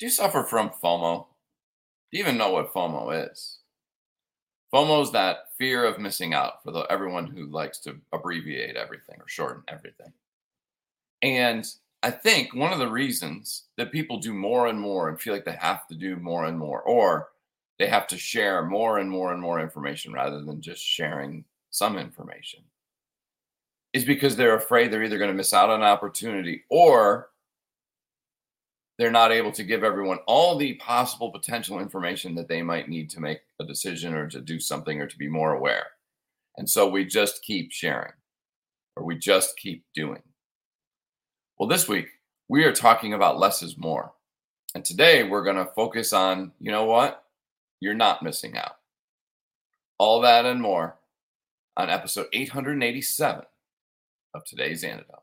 Do you suffer from FOMO? Do you even know what FOMO is? FOMO is that fear of missing out for the, everyone who likes to abbreviate everything or shorten everything. And I think one of the reasons that people do more and more and feel like they have to do more and more, or they have to share more and more and more information rather than just sharing some information, is because they're afraid they're either going to miss out on an opportunity or they're not able to give everyone all the possible potential information that they might need to make a decision or to do something or to be more aware. And so we just keep sharing or we just keep doing. Well, this week we are talking about less is more. And today we're going to focus on, you know what? You're not missing out. All that and more on episode 887 of today's antidote.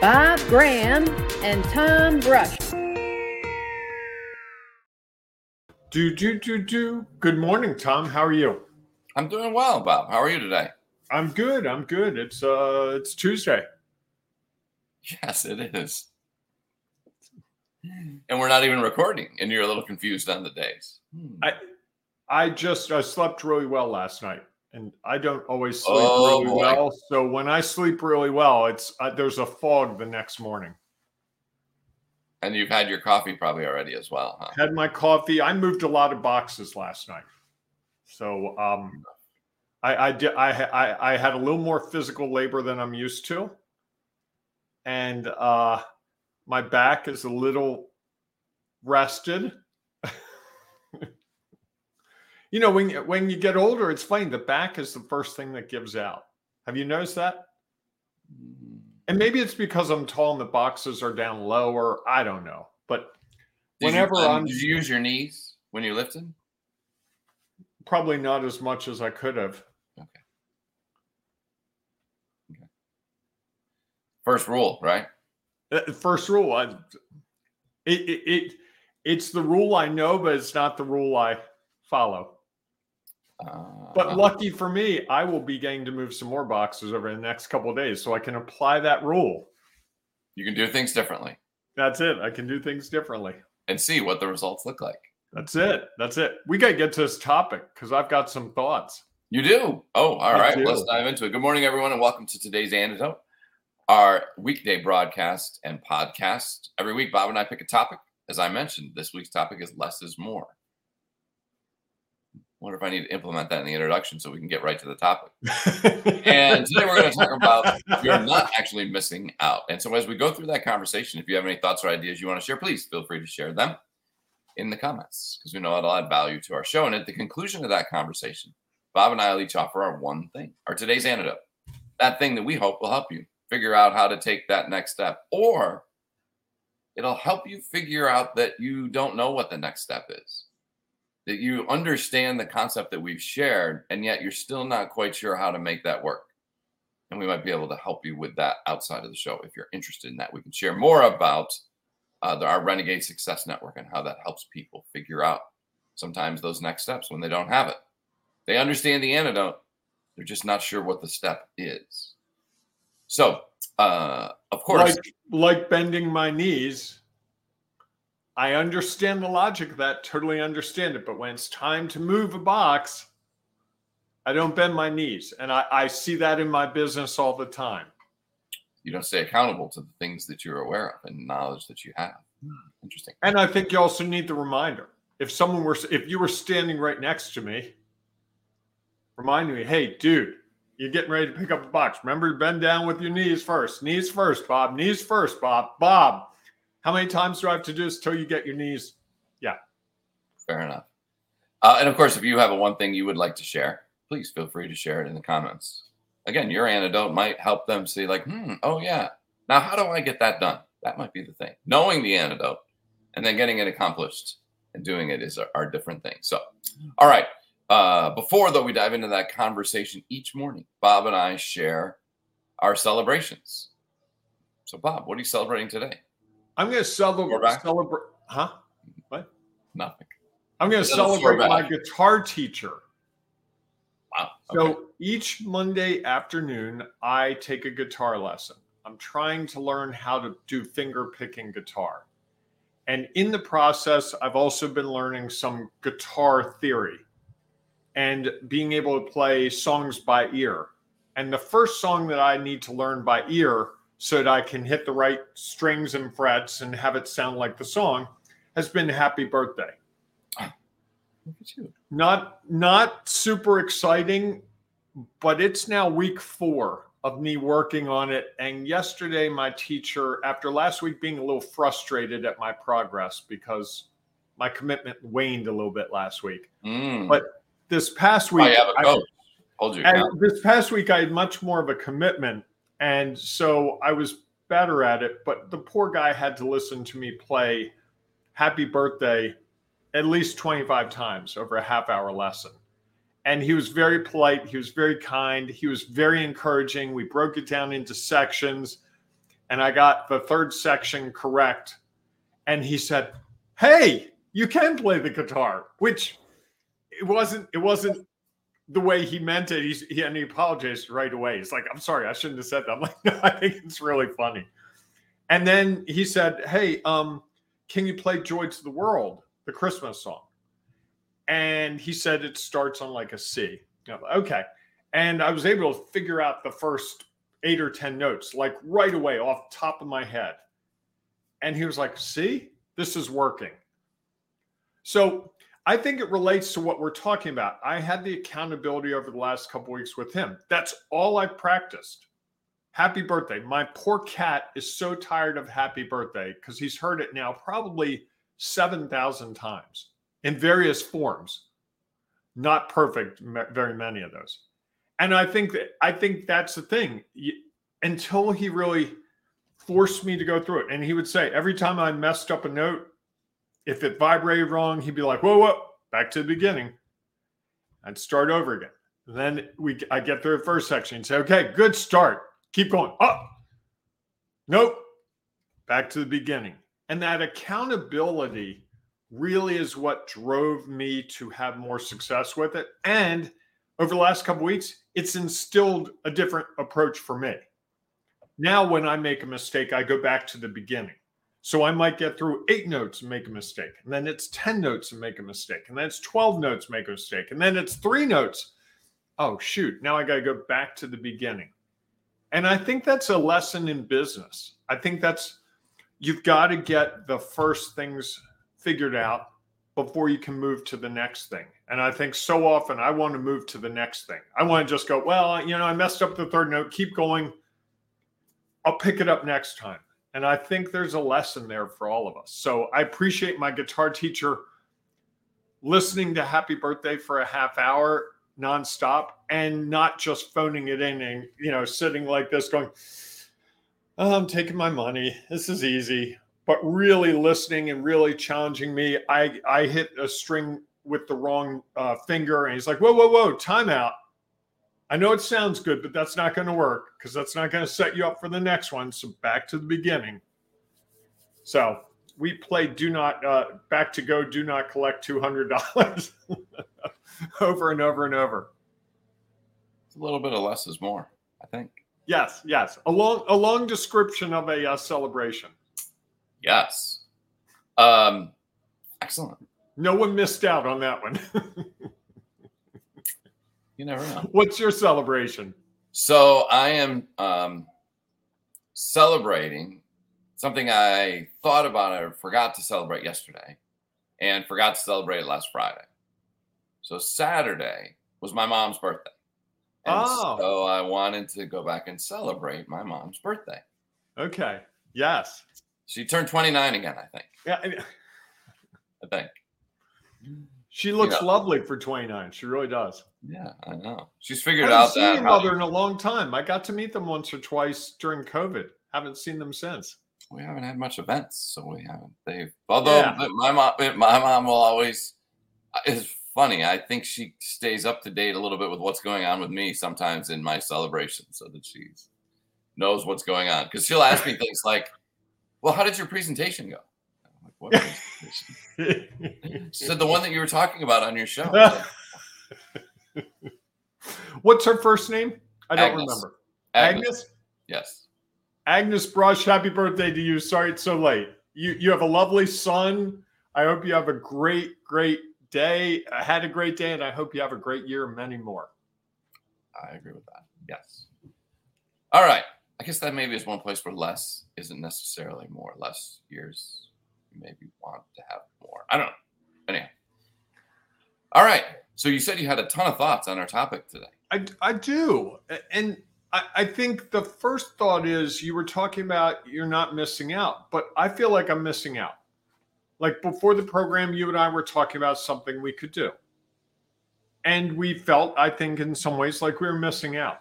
Bob Graham and Tom Brush. Do, do, do, do. Good morning, Tom. How are you? I'm doing well, Bob. How are you today? I'm good. I'm good. It's uh it's Tuesday. Yes, it is. And we're not even recording, and you're a little confused on the days. Hmm. I I just I slept really well last night, and I don't always sleep Oh, really boy. well. So when I sleep really well, it's uh, there's a fog the next morning. And you've had your coffee probably already as well, huh? Had my coffee. I moved a lot of boxes last night, so um, I I did I I, I had a little more physical labor than I'm used to, and uh, my back is a little rested. You know, when you- when you get older, it's funny. The back is the first thing that gives out. Have you noticed that? And maybe it's because I'm tall and the boxes are down lower. I don't know, but Did whenever you, um, I'm did you use your knees when you lifted? probably not as much as I could have. First rule, right? Uh, First rule, I, it, it it it's the rule I know, but it's not the rule I follow. Uh, But lucky for me, I will be getting to move some more boxes over the next couple of days, so I can apply that rule. you can do things differently That's it. I can do things differently. and see what the results look like. That's it. That's it. We got to get to this topic because I've got some thoughts. You do? Oh, all right. Let's dive into it. Good morning, everyone, and welcome to today's antidote, our weekday broadcast and podcast. Every week, Bob and I pick a topic. As I mentioned, this week's topic is less is more. Wonder if I need to implement that in the introduction so we can get right to the topic. And today we're going to talk about you're not actually missing out. And so as we go through that conversation, if you have any thoughts or ideas you want to share, please feel free to share them in the comments because we know it'll add value to our show. And at the conclusion of that conversation, Bob and I will each offer our one thing, our today's antidote. That thing that we hope will help you figure out how to take that next step, or it'll help you figure out that you don't know what the next step is. That you understand the concept that we've shared, and yet you're still not quite sure how to make that work. And we might be able to help you with that outside of the show if you're interested in that. We can share more about uh, our Renegade Success Network and how that helps people figure out sometimes those next steps when they don't have it. They understand the antidote, they're just not sure what the step is. So, uh, of course, like like bending my knees. I understand the logic of that, totally understand it. But when it's time to move a box, I don't bend my knees. And I, I see that in my business all the time. you don't stay accountable to the things that you're aware of and knowledge that you have. Hmm. Interesting. And I think you also need the reminder. If someone were, if you were standing right next to me, remind me, hey, dude, you're getting ready to pick up a box. Remember to bend down with your knees first. Knees first, Bob. Knees first, Bob. Bob, how many times do I have to do this till you get your knees? Yeah. Fair enough. Uh, and of course, if you have a one thing you would like to share, please feel free to share it in the comments. Again, your antidote might help them see, like, hmm, oh yeah. Now, how do I get that done? That might be the thing. Knowing the antidote and then getting it accomplished and doing it is are, different things. So, all right. Uh, before though we dive into that conversation each morning, Bob and I share our celebrations. So, Bob, what are you celebrating today? I'm going to celebrate. Celebrate, huh? What? Nothing. I'm going to celebrate my guitar teacher. Wow. Okay. So each Monday afternoon, I take a guitar lesson. I'm trying to learn how to do finger picking guitar. And in the process, I've also been learning some guitar theory and being able to play songs by ear. And the first song that I need to learn by ear so that I can hit the right strings and frets and have it sound like the song has been Happy Birthday. Look at you. Not not super exciting, but it's now week four of me working on it. And yesterday, my teacher, after last week being a little frustrated at my progress because my commitment waned a little bit last week, mm. but this past week, I, Hold you. this past week, I had much more of a commitment, and so I was better at it. But the poor guy had to listen to me play "Happy Birthday" at least 25 times over a half hour lesson. And he was very polite. He was very kind. He was very encouraging. We broke it down into sections, and I got the third section correct. And he said, Hey, you can play the guitar, which it wasn't, it wasn't the way he meant it. He's, he, and he apologized right away. He's like, I'm sorry, I shouldn't have said that. I'm like, no, I think it's really funny. And then he said, Hey, um, can you play Joy to the World? the Christmas song. And he said it starts on like a C. Okay. And I was able to figure out the first eight or 10 notes, like right away off top of my head. And he was like, see, this is working. So I think it relates to what we're talking about. I had the accountability over the last couple weeks with him. That's all I practiced. Happy birthday. My poor cat is so tired of happy birthday because he's heard it now probably 7,000 times in various forms. Not perfect, very many of those. And I think that I think that's the thing. Until he really forced me to go through it, and he would say every time I messed up a note, if it vibrated wrong, he'd be like, "Whoa, whoa, back to the beginning." I'd start over again. And then we, I get through the first section and say, "Okay, good start. Keep going." Up. Oh, nope. Back to the beginning. And that accountability really is what drove me to have more success with it. And over the last couple weeks, it's instilled a different approach for me. Now, when I make a mistake, I go back to the beginning. So I might get through eight notes and make a mistake. And then it's 10 notes and make a mistake. And then it's 12 notes, make a mistake. And then it's three notes. Oh, shoot. Now I got to go back to the beginning. And I think that's a lesson in business. I think that's you've got to get the first things figured out before you can move to the next thing. And I think so often I want to move to the next thing. I want to just go, well, you know, I messed up the third note, keep going. I'll pick it up next time. And I think there's a lesson there for all of us. So I appreciate my guitar teacher listening to Happy Birthday for a half hour nonstop and not just phoning it in and, you know, sitting like this going, I'm taking my money. This is easy. But really listening and really challenging me. I, I hit a string with the wrong uh, finger, and he's like, whoa, whoa, whoa, timeout. I know it sounds good, but that's not going to work because that's not going to set you up for the next one. So back to the beginning. So we play do not uh, back to go do not collect two hundred dollars over and over and over. It's a little bit of less is more, I think. Yes, yes. A long, a long description of a uh, celebration. Yes. Um, excellent. No one missed out on that one. you never know. What's your celebration? So I am um, celebrating something I thought about or forgot to celebrate yesterday and forgot to celebrate last Friday. So Saturday was my mom's birthday. And oh. so I wanted to go back and celebrate my mom's birthday. Okay. Yes. She turned 29 again, I think. Yeah. I, mean, I think. She looks lovely for 29. She really does. Yeah, I know. She's figured out that. Haven't seen that. Your mother in a long time. I got to meet them once or twice during COVID. Haven't seen them since. We haven't had much events, so we haven't. They've although Yeah. my mom, eh, my mom will always. It's funny. I think she stays up to date a little bit with what's going on with me sometimes in my celebration, so that she knows what's going on. Because she'll ask me things like, "Well, how did your presentation go?" I'm like, "What presentation?" She said the one that you were talking about on your show. I was like, What's her first name? I don't Agnes. remember. Agnes. Agnes? Yes. Agnes Brush, happy birthday to you. Sorry it's so late. You you have a lovely son. I hope you have a great, great day. I had a great day, and I hope you have a great year and many more. I agree with that. Yes. All right. I guess that maybe is one place where less isn't necessarily more. Less years, you maybe want to have more. I don't know. Anyhow. All right. So you said you had a ton of thoughts on our topic today. I, I do. And I, I think the first thought is you were talking about you're not missing out, but I feel like I'm missing out. Like before the program, you and I were talking about something we could do. And we felt, I think, in some ways, like we were missing out.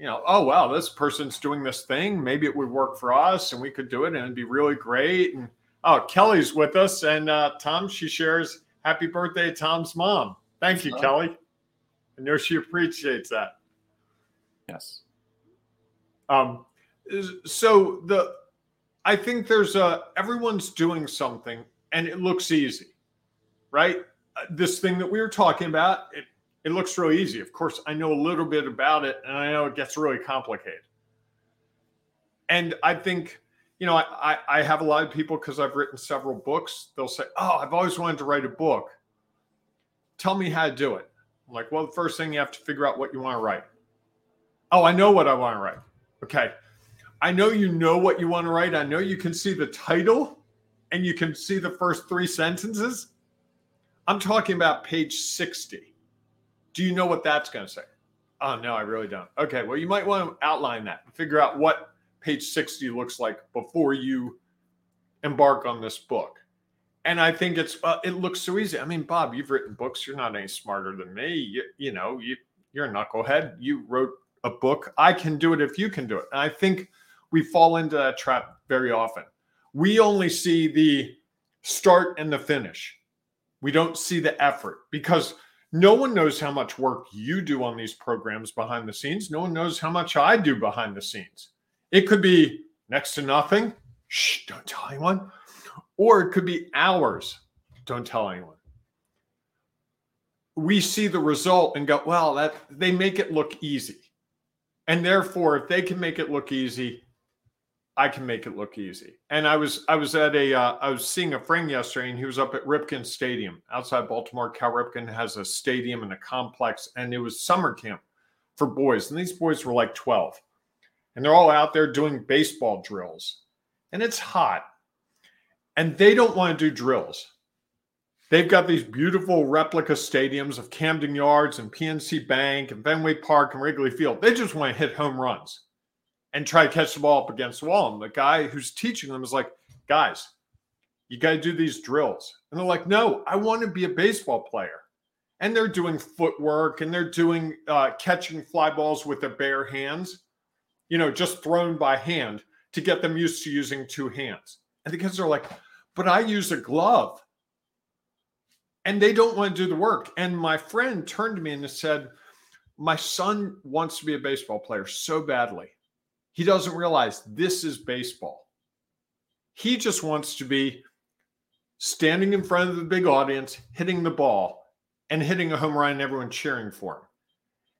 You know, oh, wow, this person's doing this thing. Maybe it would work for us and we could do it and it'd be really great. And oh, Kelly's with us. And uh, Tom, she shares happy birthday, Tom's mom. Thank you, Oh. Kelly. I know she appreciates that. Yes. Um, so the, I think there's a everyone's doing something and it looks easy, right? Uh, This thing that we were talking about, it it looks really easy. Of course, I know a little bit about it, and I know it gets really complicated. And I think, you know, I I, I have a lot of people because I've written several books. They'll say, "Oh, I've always wanted to write a book. Tell me how to do it." I'm like, "Well, the first thing you have to figure out what you want to write." Oh, I know what I want to write. Okay. I know you know what you want to write. I know you can see the title and you can see the first three sentences. I'm talking about page 60. Do you know what that's going to say? Oh, no, I really don't. Okay. Well, you might want to outline that and figure out what page 60 looks like before you embark on this book. And I think it's, uh, it looks so easy. I mean, Bob, you've written books. You're not any smarter than me. You, you know, you, you're a knucklehead. You wrote a book. I can do it if you can do it. And I think we fall into that trap very often. We only see the start and the finish. We don't see the effort because no one knows how much work you do on these programs behind the scenes. No one knows how much I do behind the scenes. It could be next to nothing. Shh, don't tell anyone. Or it could be hours. Don't tell anyone. We see the result and go, well, that they make it look easy. And therefore, if they can make it look easy, I can make it look easy. And I was I was at a uh, I was seeing a friend yesterday, and he was up at Ripken Stadium outside Baltimore. Cal Ripken has a stadium and a complex, and it was summer camp for boys, and these boys were like twelve, and they're all out there doing baseball drills, and it's hot, and they don't want to do drills. They've got these beautiful replica stadiums of Camden Yards and PNC Bank and Fenway Park and Wrigley Field. They just want to hit home runs and try to catch the ball up against the wall. And the guy who's teaching them is like, guys, you got to do these drills. And they're like, no, I want to be a baseball player. And they're doing footwork and they're doing uh, catching fly balls with their bare hands, you know, just thrown by hand to get them used to using two hands. And the kids are like, but I use a glove. And they don't want to do the work. And my friend turned to me and said, My son wants to be a baseball player so badly. He doesn't realize this is baseball. He just wants to be standing in front of the big audience, hitting the ball and hitting a home run and everyone cheering for him.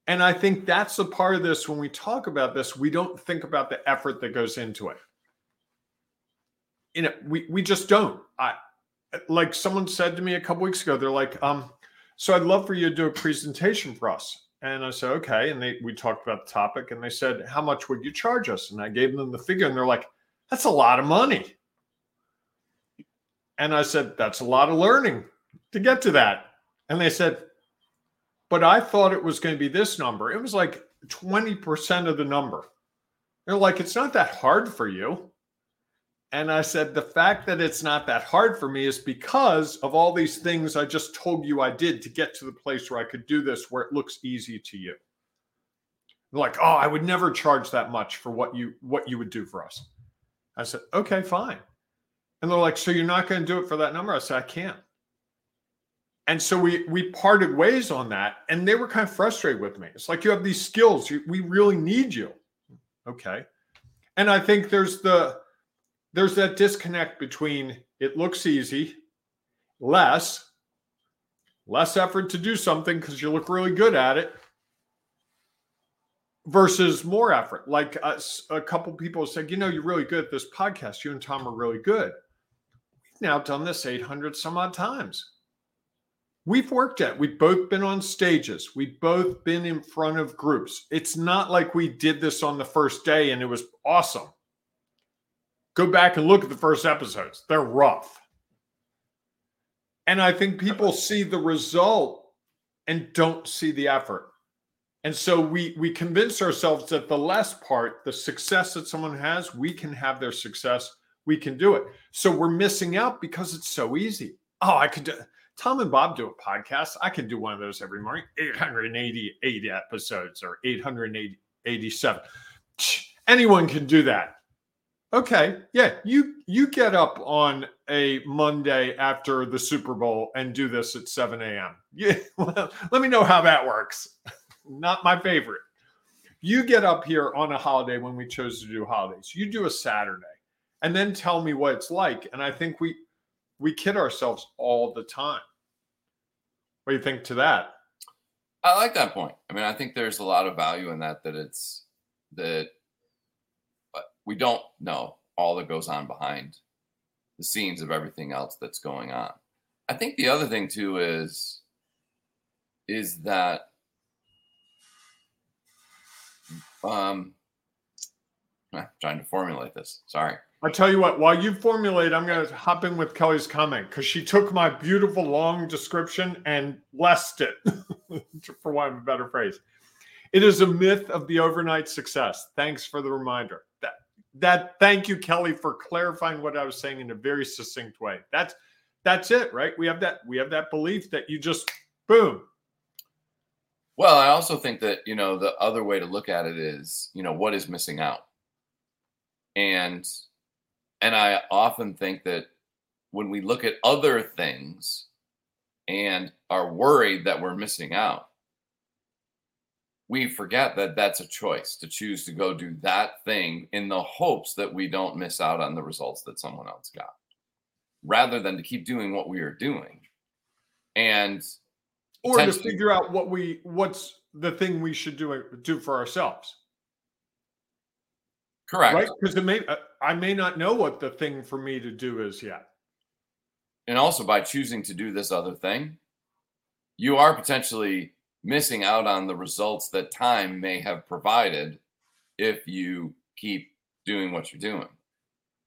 And I think that's the part of this when we talk about this, we don't think about the effort that goes into it. You know, we, we just don't. I like someone said to me a couple weeks ago, they're like, um, so I'd love for you to do a presentation for us. And I said, okay. And they we talked about the topic and they said, how much would you charge us? And I gave them the figure and they're like, that's a lot of money. And I said, that's a lot of learning to get to that. And they said, but I thought it was going to be this number. It was like 20% of the number. They're like, it's not that hard for you. And I said, the fact that it's not that hard for me is because of all these things I just told you I did to get to the place where I could do this, where it looks easy to you. Like, oh, I would never charge that much for what you what you would do for us. I said, okay, fine. And they're like, so you're not going to do it for that number? I said, I can't. And so we we parted ways on that, and they were kind of frustrated with me. It's like you have these skills, you, we really need you. Okay, and I think there's the there's that disconnect between it looks easy, less less effort to do something because you look really good at it, versus more effort. Like uh, us, a couple people said, you know, you're really good at this podcast. You and Tom are really good. We've now done this 800 some odd times. We've worked at, we've both been on stages, we've both been in front of groups. It's not like we did this on the first day and it was awesome. Go back and look at the first episodes, they're rough. And I think people see the result and don't see the effort. And so we we convince ourselves that the less part, the success that someone has, we can have their success, we can do it. So we're missing out because it's so easy. Oh, I could do Tom and Bob do a podcast. I can do one of those every morning. 888 episodes or 887. Anyone can do that. Okay. Yeah, you you get up on a Monday after the Super Bowl and do this at 7 a.m. Yeah, well, let me know how that works not my favorite. You get up here on a holiday when we chose to do holidays. You do a Saturday and then tell me what it's like. And I think we we kid ourselves all the time. What do you think to that? I like that point. I mean, I think there's a lot of value in that that it's that we don't know all that goes on behind the scenes of everything else that's going on. I think the other thing too is is that um, I'm trying to formulate this. Sorry. I tell you what, while you formulate, I'm going to hop in with Kelly's comment because she took my beautiful long description and blessed it, for want of a better phrase. It is a myth of the overnight success. Thanks for the reminder. That thank you, Kelly, for clarifying what I was saying in a very succinct way. That's that's it, right? We have that we have that belief that you just boom, well, I also think that, you know, the other way to look at it is, you know, what is missing out? And and I often think that when we look at other things and are worried that we're missing out, we forget that that's a choice to choose to go do that thing in the hopes that we don't miss out on the results that someone else got rather than to keep doing what we are doing. And or to figure out what we what's the thing we should do do for ourselves. Correct. Right? Because it may uh, I may not know what the thing for me to do is yet. And also by choosing to do this other thing, you are potentially missing out on the results that time may have provided if you keep doing what you're doing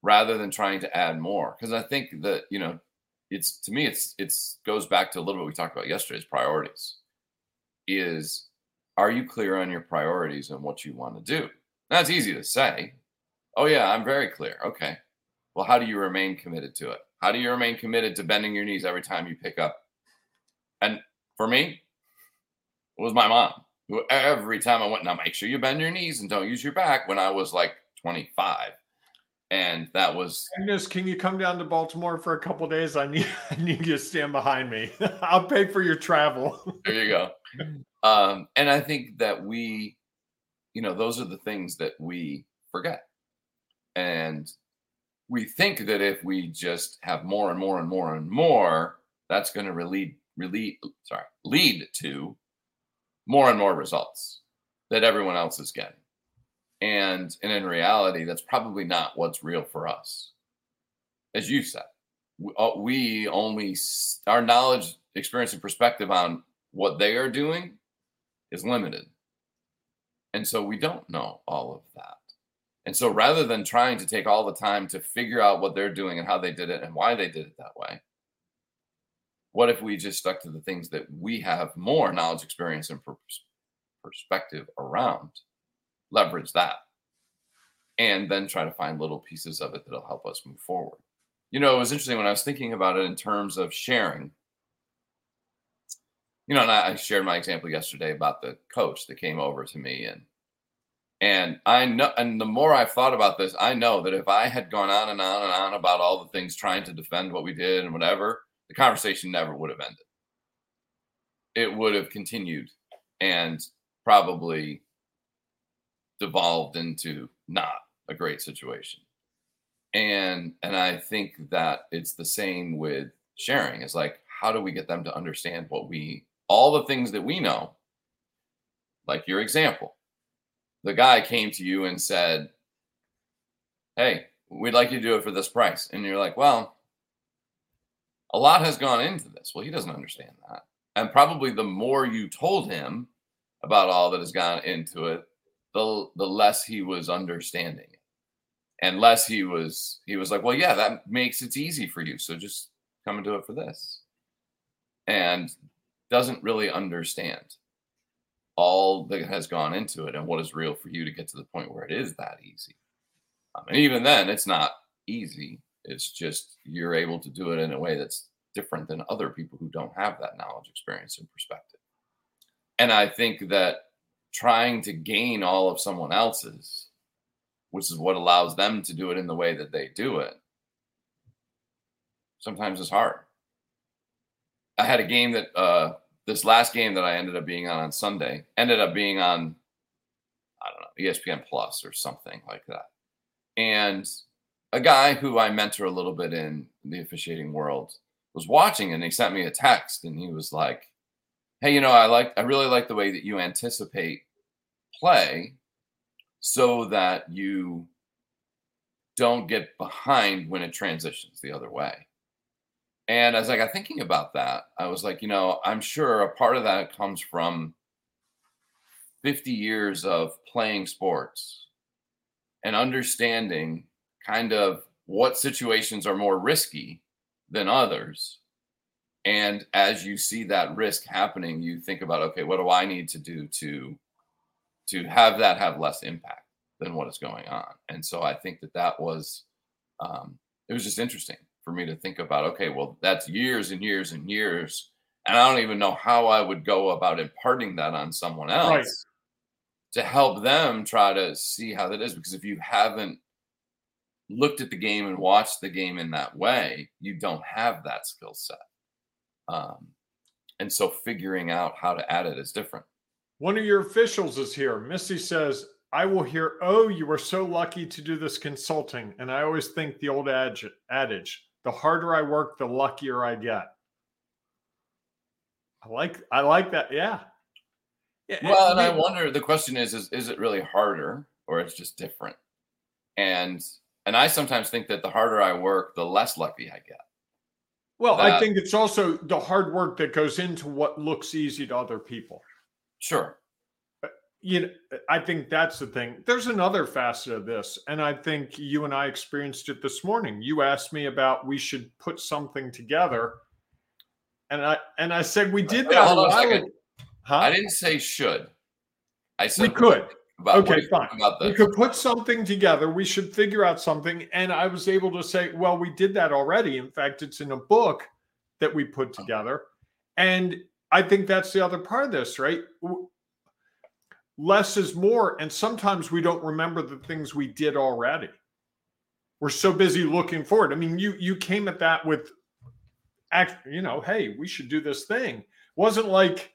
rather than trying to add more. Because i think that you know it's to me it's it's goes back to a little bit we talked about yesterday's priorities is are you clear on your priorities and what you want to do that's easy to say oh yeah i'm very clear okay. Well how do you remain committed to it? How do you remain committed to bending your knees every time you pick up? And for me was my mom who every time i went now make sure you bend your knees and don't use your back when i was like 25 and that was Agnes, can you come down to Baltimore for a couple days? I need I need you to stand behind me. I'll pay for your travel. there you go. Um, and I think that we, you know, those are the things that we forget. And we think that if we just have more and more and more and more, that's going to lead, lead, sorry, lead to more and more results that everyone else is getting. And and in reality that's probably not what's real for us. As you said uh, we only our knowledge experience and perspective on what they are doing is limited. And so we don't know all of that. And so rather than trying to take all the time to figure out what they're doing and how they did it and why they did it that way what if we just stuck to the things that we have more knowledge experience and perspective around leverage that and then try to find little pieces of it that'll help us move forward. You know, it was interesting when I was thinking about it in terms of sharing. You know, and I shared my example yesterday about the coach that came over to me and And I know, and the more I've thought about this, I know that if I had gone on and on and on about all the things trying to defend what we did and whatever, the conversation never would have ended. It would have continued and probably devolved into not a great situation. And and I think that it's the same with sharing. It's like how do we get them to understand what we all the things that we know? Like your example. The guy came to you and said, "Hey, we'd like you to do it for this price." And you're like, "Well, a lot has gone into this." Well, he doesn't understand that. And probably the more you told him about all that has gone into it, the the less he was understanding it. And less he was he was like well yeah that makes it easy for you. So just come and do it for this. And doesn't really understand all that has gone into it and what is real for you to get to the point where it is that easy. Um, and even then it's not easy it's just you're able to do it in a way that's different than other people who don't have that knowledge experience and perspective and i think that trying to gain all of someone else's, which is what allows them to do it in the way that they do it, sometimes it's hard. I had a game that uh, this last game that I ended up being on on Sunday ended up being on I don't know ESPN Plus or something like that, and a guy who I mentor a little bit in the officiating world was watching and he sent me a text and he was like hey, you know, I like I really like the way that you anticipate play so that you don't get behind when it transitions the other way. And as I got thinking about that, I was like, you know, I'm sure a part of that comes from 50 years of playing sports and understanding kind of what situations are more risky than others and as you see that risk happening you think about okay what do i need to do to to have that have less impact than what is going on and so i think that that was um, it was just interesting for me to think about okay well that's years and years and years and i don't even know how i would go about imparting that on someone else right. to help them try to see how that is because if you haven't looked at the game and watched the game in that way you don't have that skill set um, and so figuring out how to add it is different. One of your officials is here. Missy says, I will hear, oh, you were so lucky to do this consulting. And I always think the old adage, adage the harder I work, the luckier I get. I like I like that. Yeah. yeah well, and I wonder the question is, is is it really harder or it's just different? And and I sometimes think that the harder I work, the less lucky I get. Well, that, I think it's also the hard work that goes into what looks easy to other people. Sure. Uh, you know, I think that's the thing. There's another facet of this, and I think you and I experienced it this morning. You asked me about we should put something together, and I and I said we did that. Hold on a second. Huh? I didn't say should. I said we could. About, okay, fine. We could put something together. We should figure out something. And I was able to say, well, we did that already. In fact, it's in a book that we put together. And I think that's the other part of this, right? Less is more. And sometimes we don't remember the things we did already. We're so busy looking forward. I mean, you you came at that with act, you know, hey, we should do this thing. It wasn't like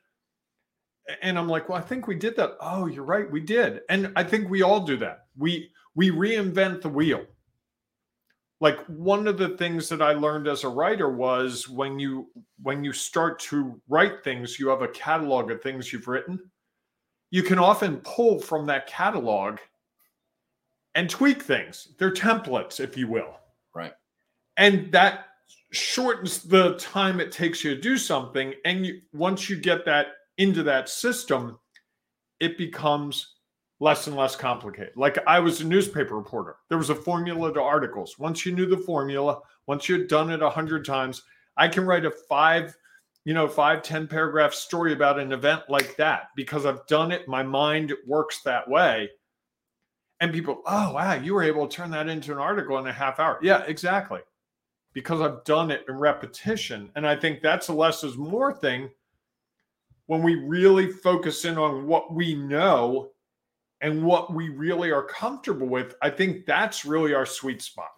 and I'm like, well, I think we did that. Oh, you're right, we did. And I think we all do that. We we reinvent the wheel. Like one of the things that I learned as a writer was when you when you start to write things, you have a catalog of things you've written. You can often pull from that catalog and tweak things. They're templates, if you will. Right. And that shortens the time it takes you to do something. And you, once you get that into that system, it becomes less and less complicated. Like I was a newspaper reporter, there was a formula to articles. Once you knew the formula, once you had done it a hundred times, I can write a five, you know, five ten paragraph story about an event like that because I've done it. My mind works that way. And people, oh, wow, you were able to turn that into an article in a half hour. Yeah, exactly. Because I've done it in repetition. And I think that's a less is more thing when we really focus in on what we know and what we really are comfortable with, I think that's really our sweet spot.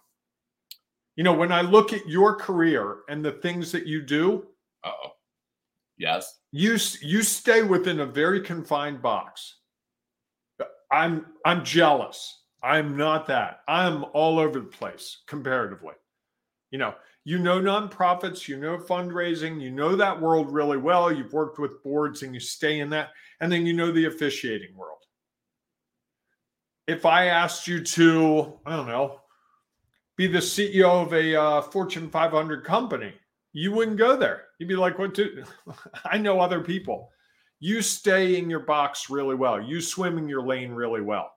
You know, when I look at your career and the things that you do, oh, yes, you you stay within a very confined box. I'm I'm jealous. I'm not that. I'm all over the place comparatively. You know, you know nonprofits, you know fundraising, you know that world really well. You've worked with boards and you stay in that, and then you know the officiating world. If I asked you to, I don't know, be the CEO of a uh, Fortune 500 company, you wouldn't go there. You'd be like, "What? Do I know other people?" You stay in your box really well. You swim in your lane really well.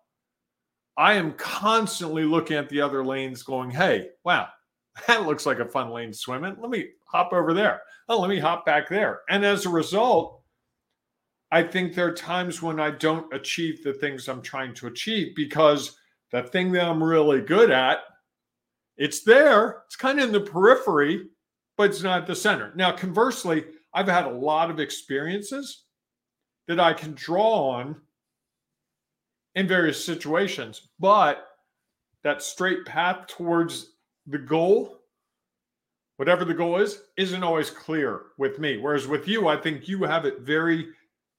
I am constantly looking at the other lanes, going, "Hey, wow, that looks like a fun lane to swim in. Let me hop over there. Oh, let me hop back there." And as a result, I think there are times when I don't achieve the things I'm trying to achieve because the thing that I'm really good at, it's there. It's kind of in the periphery, but it's not the center. Now, conversely, I've had a lot of experiences that I can draw on in various situations, but that straight path towards the goal, whatever the goal is, isn't always clear with me. Whereas with you, I think you have it very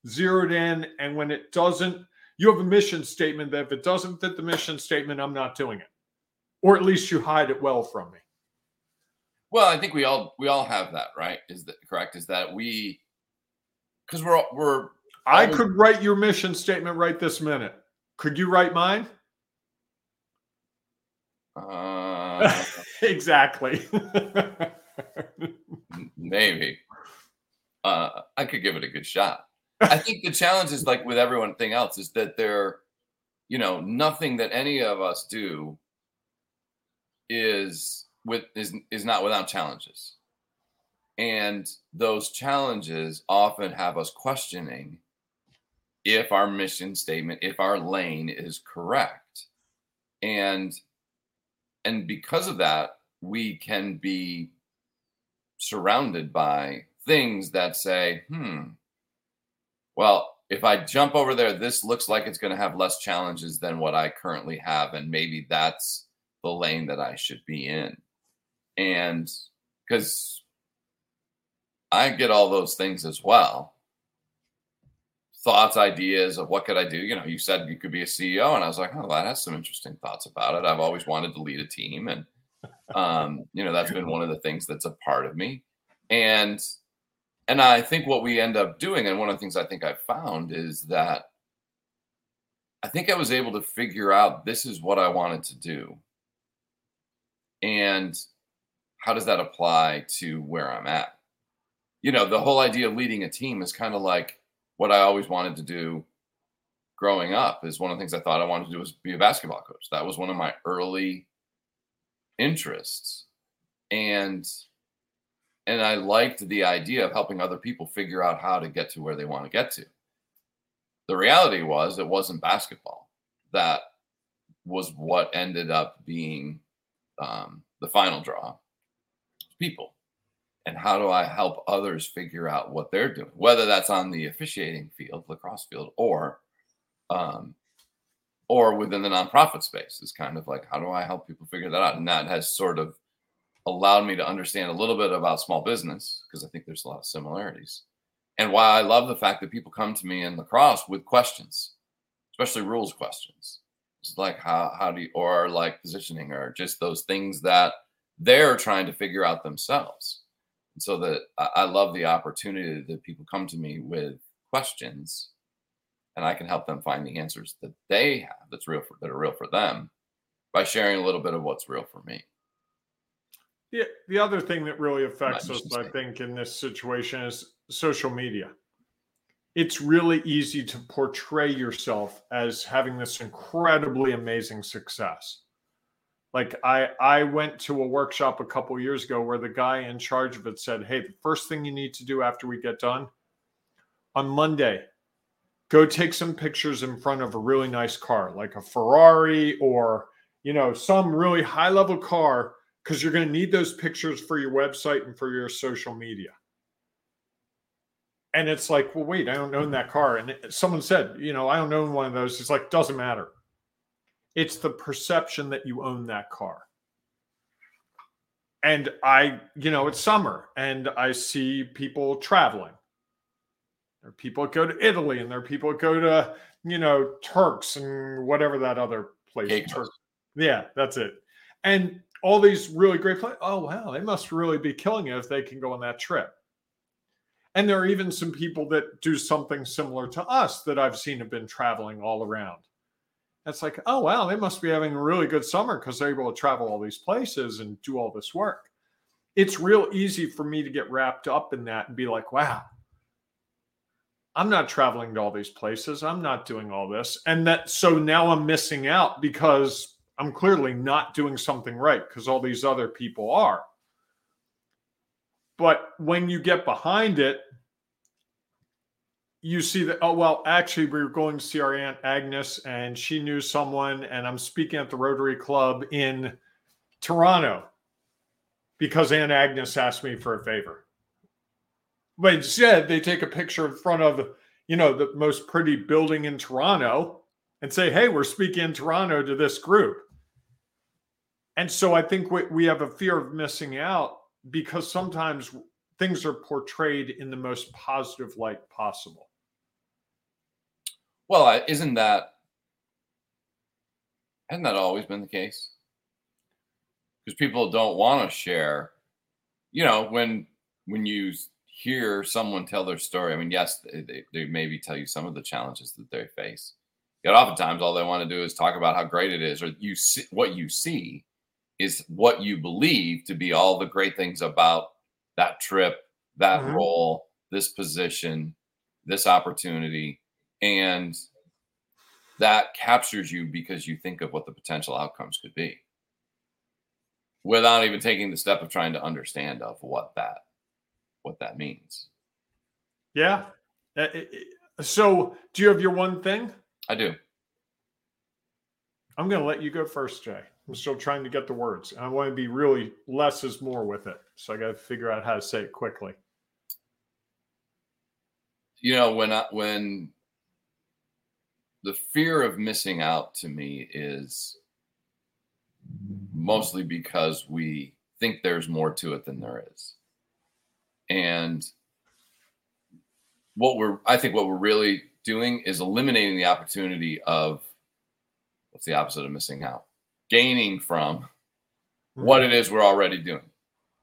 zeroed in. And when it doesn't, you have a mission statement that if it doesn't fit the mission statement, I'm not doing it. Or at least you hide it well from me. Well, I think we all we all have that, right? Is that correct? Is that we because we're we're I could write your mission statement right this minute. Could you write mine? Uh, exactly. maybe. Uh, I could give it a good shot. I think the challenge is like with everything else is that there, you know, nothing that any of us do is with is is not without challenges. And those challenges often have us questioning if our mission statement, if our lane is correct. And and because of that, we can be surrounded by things that say, hmm, well, if I jump over there, this looks like it's going to have less challenges than what I currently have. And maybe that's the lane that I should be in. And because I get all those things as well thoughts, ideas of what could I do. You know, you said you could be a CEO, and I was like, oh, that has some interesting thoughts about it. I've always wanted to lead a team, and um, you know, that's been one of the things that's a part of me. And and I think what we end up doing, and one of the things I think I found is that I think I was able to figure out this is what I wanted to do. And how does that apply to where I'm at? You know, the whole idea of leading a team is kind of like what I always wanted to do growing up is one of the things I thought I wanted to do was be a basketball coach. That was one of my early interests. And and I liked the idea of helping other people figure out how to get to where they want to get to. The reality was it wasn't basketball. That was what ended up being um, the final draw. People. And how do I help others figure out what they're doing, whether that's on the officiating field, lacrosse field, or um, or within the nonprofit space? Is kind of like how do I help people figure that out? And that has sort of allowed me to understand a little bit about small business because I think there's a lot of similarities. And why I love the fact that people come to me in lacrosse with questions, especially rules questions. It's like how how do you or like positioning or just those things that they're trying to figure out themselves. So that I love the opportunity that people come to me with questions and I can help them find the answers that they have that's real for that are real for them by sharing a little bit of what's real for me. The, the other thing that really affects us, I think, in this situation is social media. It's really easy to portray yourself as having this incredibly amazing success. Like I, I went to a workshop a couple years ago where the guy in charge of it said, "Hey, the first thing you need to do after we get done on Monday, go take some pictures in front of a really nice car, like a Ferrari or you know some really high level car." because you're going to need those pictures for your website and for your social media. and it's like, well, wait, I don't own that car. And someone said, you know, I don't own one of those. It's like, doesn't matter. It's the perception that you own that car. And I, you know, it's summer and I see people traveling. There are people that go to Italy and there are people that go to, you know, Turks and whatever that other place. Yeah, that's it. And all these really great places. Oh, wow, they must really be killing it if they can go on that trip. And there are even some people that do something similar to us that I've seen have been traveling all around. It's like, oh, wow, they must be having a really good summer because they're able to travel all these places and do all this work. It's real easy for me to get wrapped up in that and be like, wow, I'm not traveling to all these places. I'm not doing all this. And that, so now I'm missing out because I'm clearly not doing something right because all these other people are. But when you get behind it, you see that, oh, well, actually, we were going to see our Aunt Agnes and she knew someone, and I'm speaking at the Rotary Club in Toronto because Aunt Agnes asked me for a favor. But instead, they take a picture in front of, you know, the most pretty building in Toronto and say, hey, we're speaking in Toronto to this group. And so I think we, we have a fear of missing out because sometimes things are portrayed in the most positive light possible. Well, isn't that hasn't that always been the case? Because people don't want to share. You know, when when you hear someone tell their story, I mean, yes, they, they maybe tell you some of the challenges that they face. Yet oftentimes, all they want to do is talk about how great it is, or you see what you see is what you believe to be all the great things about that trip, that mm-hmm. role, this position, this opportunity and that captures you because you think of what the potential outcomes could be without even taking the step of trying to understand of what that what that means. Yeah. Uh, so do you have your one thing? I do. I'm going to let you go first jay. I'm still trying to get the words i want to be really less is more with it. So i got to figure out how to say it quickly. You know when I, when the fear of missing out to me is mostly because we think there's more to it than there is. And what we're, I think what we're really doing is eliminating the opportunity of what's the opposite of missing out? Gaining from what it is we're already doing.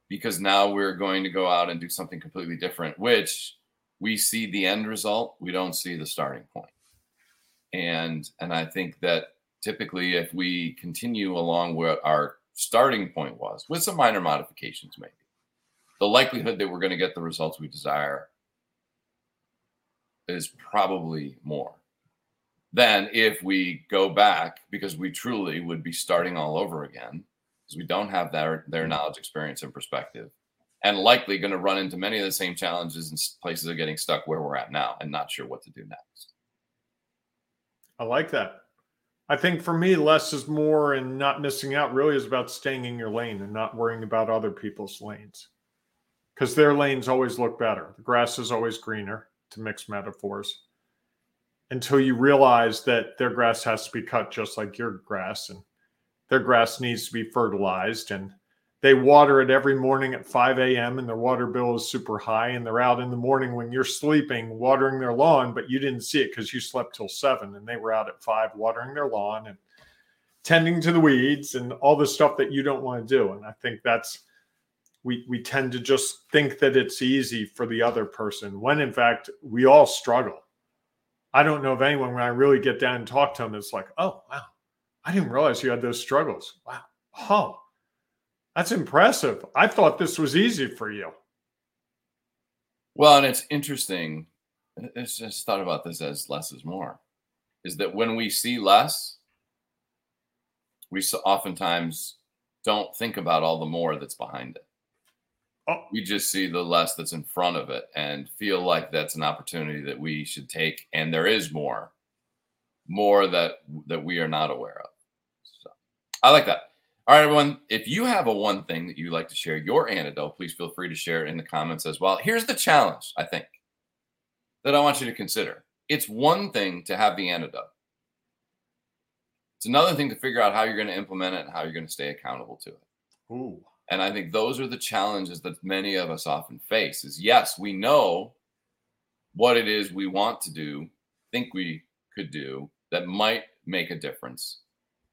Because now we're going to go out and do something completely different, which we see the end result, we don't see the starting point and and I think that typically if we continue along where our starting point was with some minor modifications maybe the likelihood that we're going to get the results we desire is probably more than if we go back because we truly would be starting all over again because we don't have their their mm-hmm. knowledge experience and perspective and likely going to run into many of the same challenges and places of getting stuck where we're at now and not sure what to do next I like that. I think for me, less is more, and not missing out really is about staying in your lane and not worrying about other people's lanes because their lanes always look better. The grass is always greener, to mix metaphors, until you realize that their grass has to be cut just like your grass, and their grass needs to be fertilized and they water it every morning at 5 a.m. and their water bill is super high. And they're out in the morning when you're sleeping watering their lawn, but you didn't see it because you slept till seven and they were out at five watering their lawn and tending to the weeds and all the stuff that you don't want to do. And I think that's we we tend to just think that it's easy for the other person when in fact we all struggle. I don't know of anyone when I really get down and talk to them, it's like, oh wow, I didn't realize you had those struggles. Wow. Oh, that's impressive. I thought this was easy for you. Well, and it's interesting. It's just thought about this as less is more. Is that when we see less, we oftentimes don't think about all the more that's behind it. Oh. We just see the less that's in front of it and feel like that's an opportunity that we should take. And there is more, more that that we are not aware of. So I like that. All right, everyone. If you have a one thing that you'd like to share your antidote, please feel free to share it in the comments as well. Here's the challenge, I think. that I want you to consider. It's one thing to have the antidote. It's another thing to figure out how you're going to implement it and how you're going to stay accountable to it. Ooh. And I think those are the challenges that many of us often face is yes, we know what it is we want to do, think we could do that might make a difference.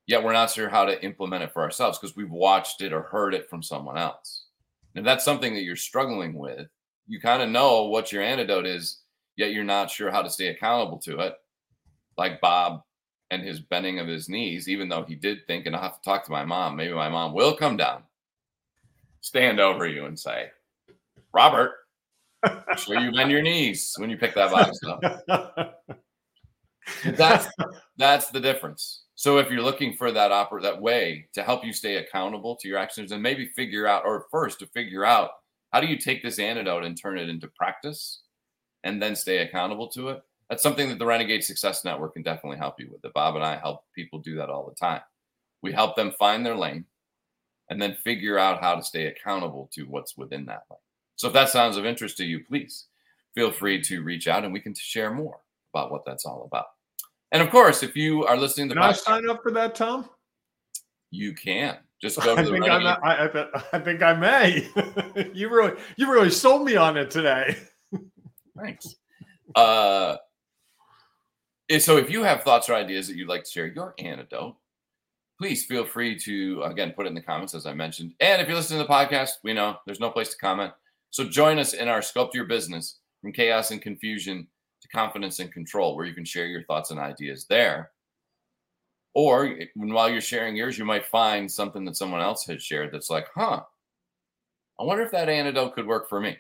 Yet we're not sure how to implement it for ourselves because we've watched it or heard it from someone else. And if that's something that you're struggling with, you kind of know what your antidote is, yet you're not sure how to stay accountable to it. Like Bob and his bending of his knees, even though he did think, and I'll have to talk to my mom, maybe my mom will come down, stand over you and say, Robert, sure you bend your knees when you pick that box up. that's that's the difference. So if you're looking for that oper- that way to help you stay accountable to your actions and maybe figure out or first to figure out how do you take this antidote and turn it into practice and then stay accountable to it? That's something that the Renegade Success Network can definitely help you with. That Bob and I help people do that all the time. We help them find their lane and then figure out how to stay accountable to what's within that lane. So if that sounds of interest to you, please feel free to reach out and we can share more about what that's all about. And of course, if you are listening to the Can I sign up for that, Tom? You can just go to I the think, Renegade. I, I, I think I may. you really, you really sold me on it today. Thanks. Uh, so if you have thoughts or ideas that you'd like to share your antidote, please feel free to again put it in the comments as I mentioned. And if you're listening to the podcast, we know there's no place to comment. So join us in our Sculpt Your Business from chaos and confusion confidence and control, where you can share your thoughts and ideas there. Or eh, when, while you're sharing yours, you might find something that someone else has shared that's like, huh, I wonder if that antidote could work for me. And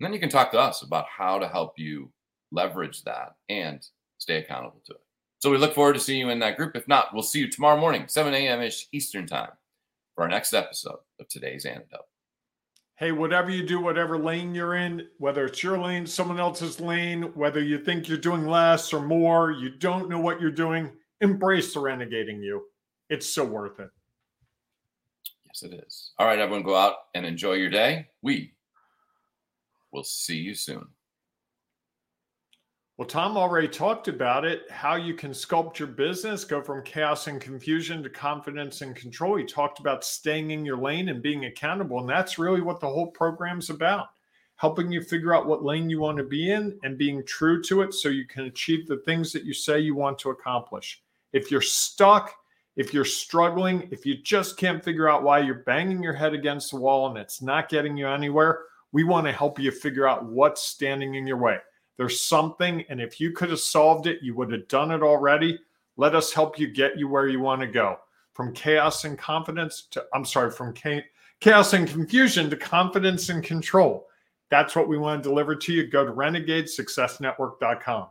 then you can talk to us about how to help you leverage that and stay accountable to it. So we look forward to seeing you in that group. If not, we'll see you tomorrow morning, 7 a.m. ish Eastern time for our next episode of today's antidote. Hey, whatever you do, whatever lane you're in, whether it's your lane, someone else's lane, whether you think you're doing less or more, you don't know what you're doing, embrace the renegating you. It's so worth it. Yes, it is. All right, everyone, go out and enjoy your day. We will see you soon. Well, Tom already talked about it, how you can sculpt your business, go from chaos and confusion to confidence and control. He talked about staying in your lane and being accountable. And that's really what the whole program's about helping you figure out what lane you want to be in and being true to it so you can achieve the things that you say you want to accomplish. If you're stuck, if you're struggling, if you just can't figure out why you're banging your head against the wall and it's not getting you anywhere, we want to help you figure out what's standing in your way. There's something, and if you could have solved it, you would have done it already. Let us help you get you where you want to go. From chaos and confidence to, I'm sorry, from chaos and confusion to confidence and control. That's what we want to deliver to you. Go to renegadesuccessnetwork.com.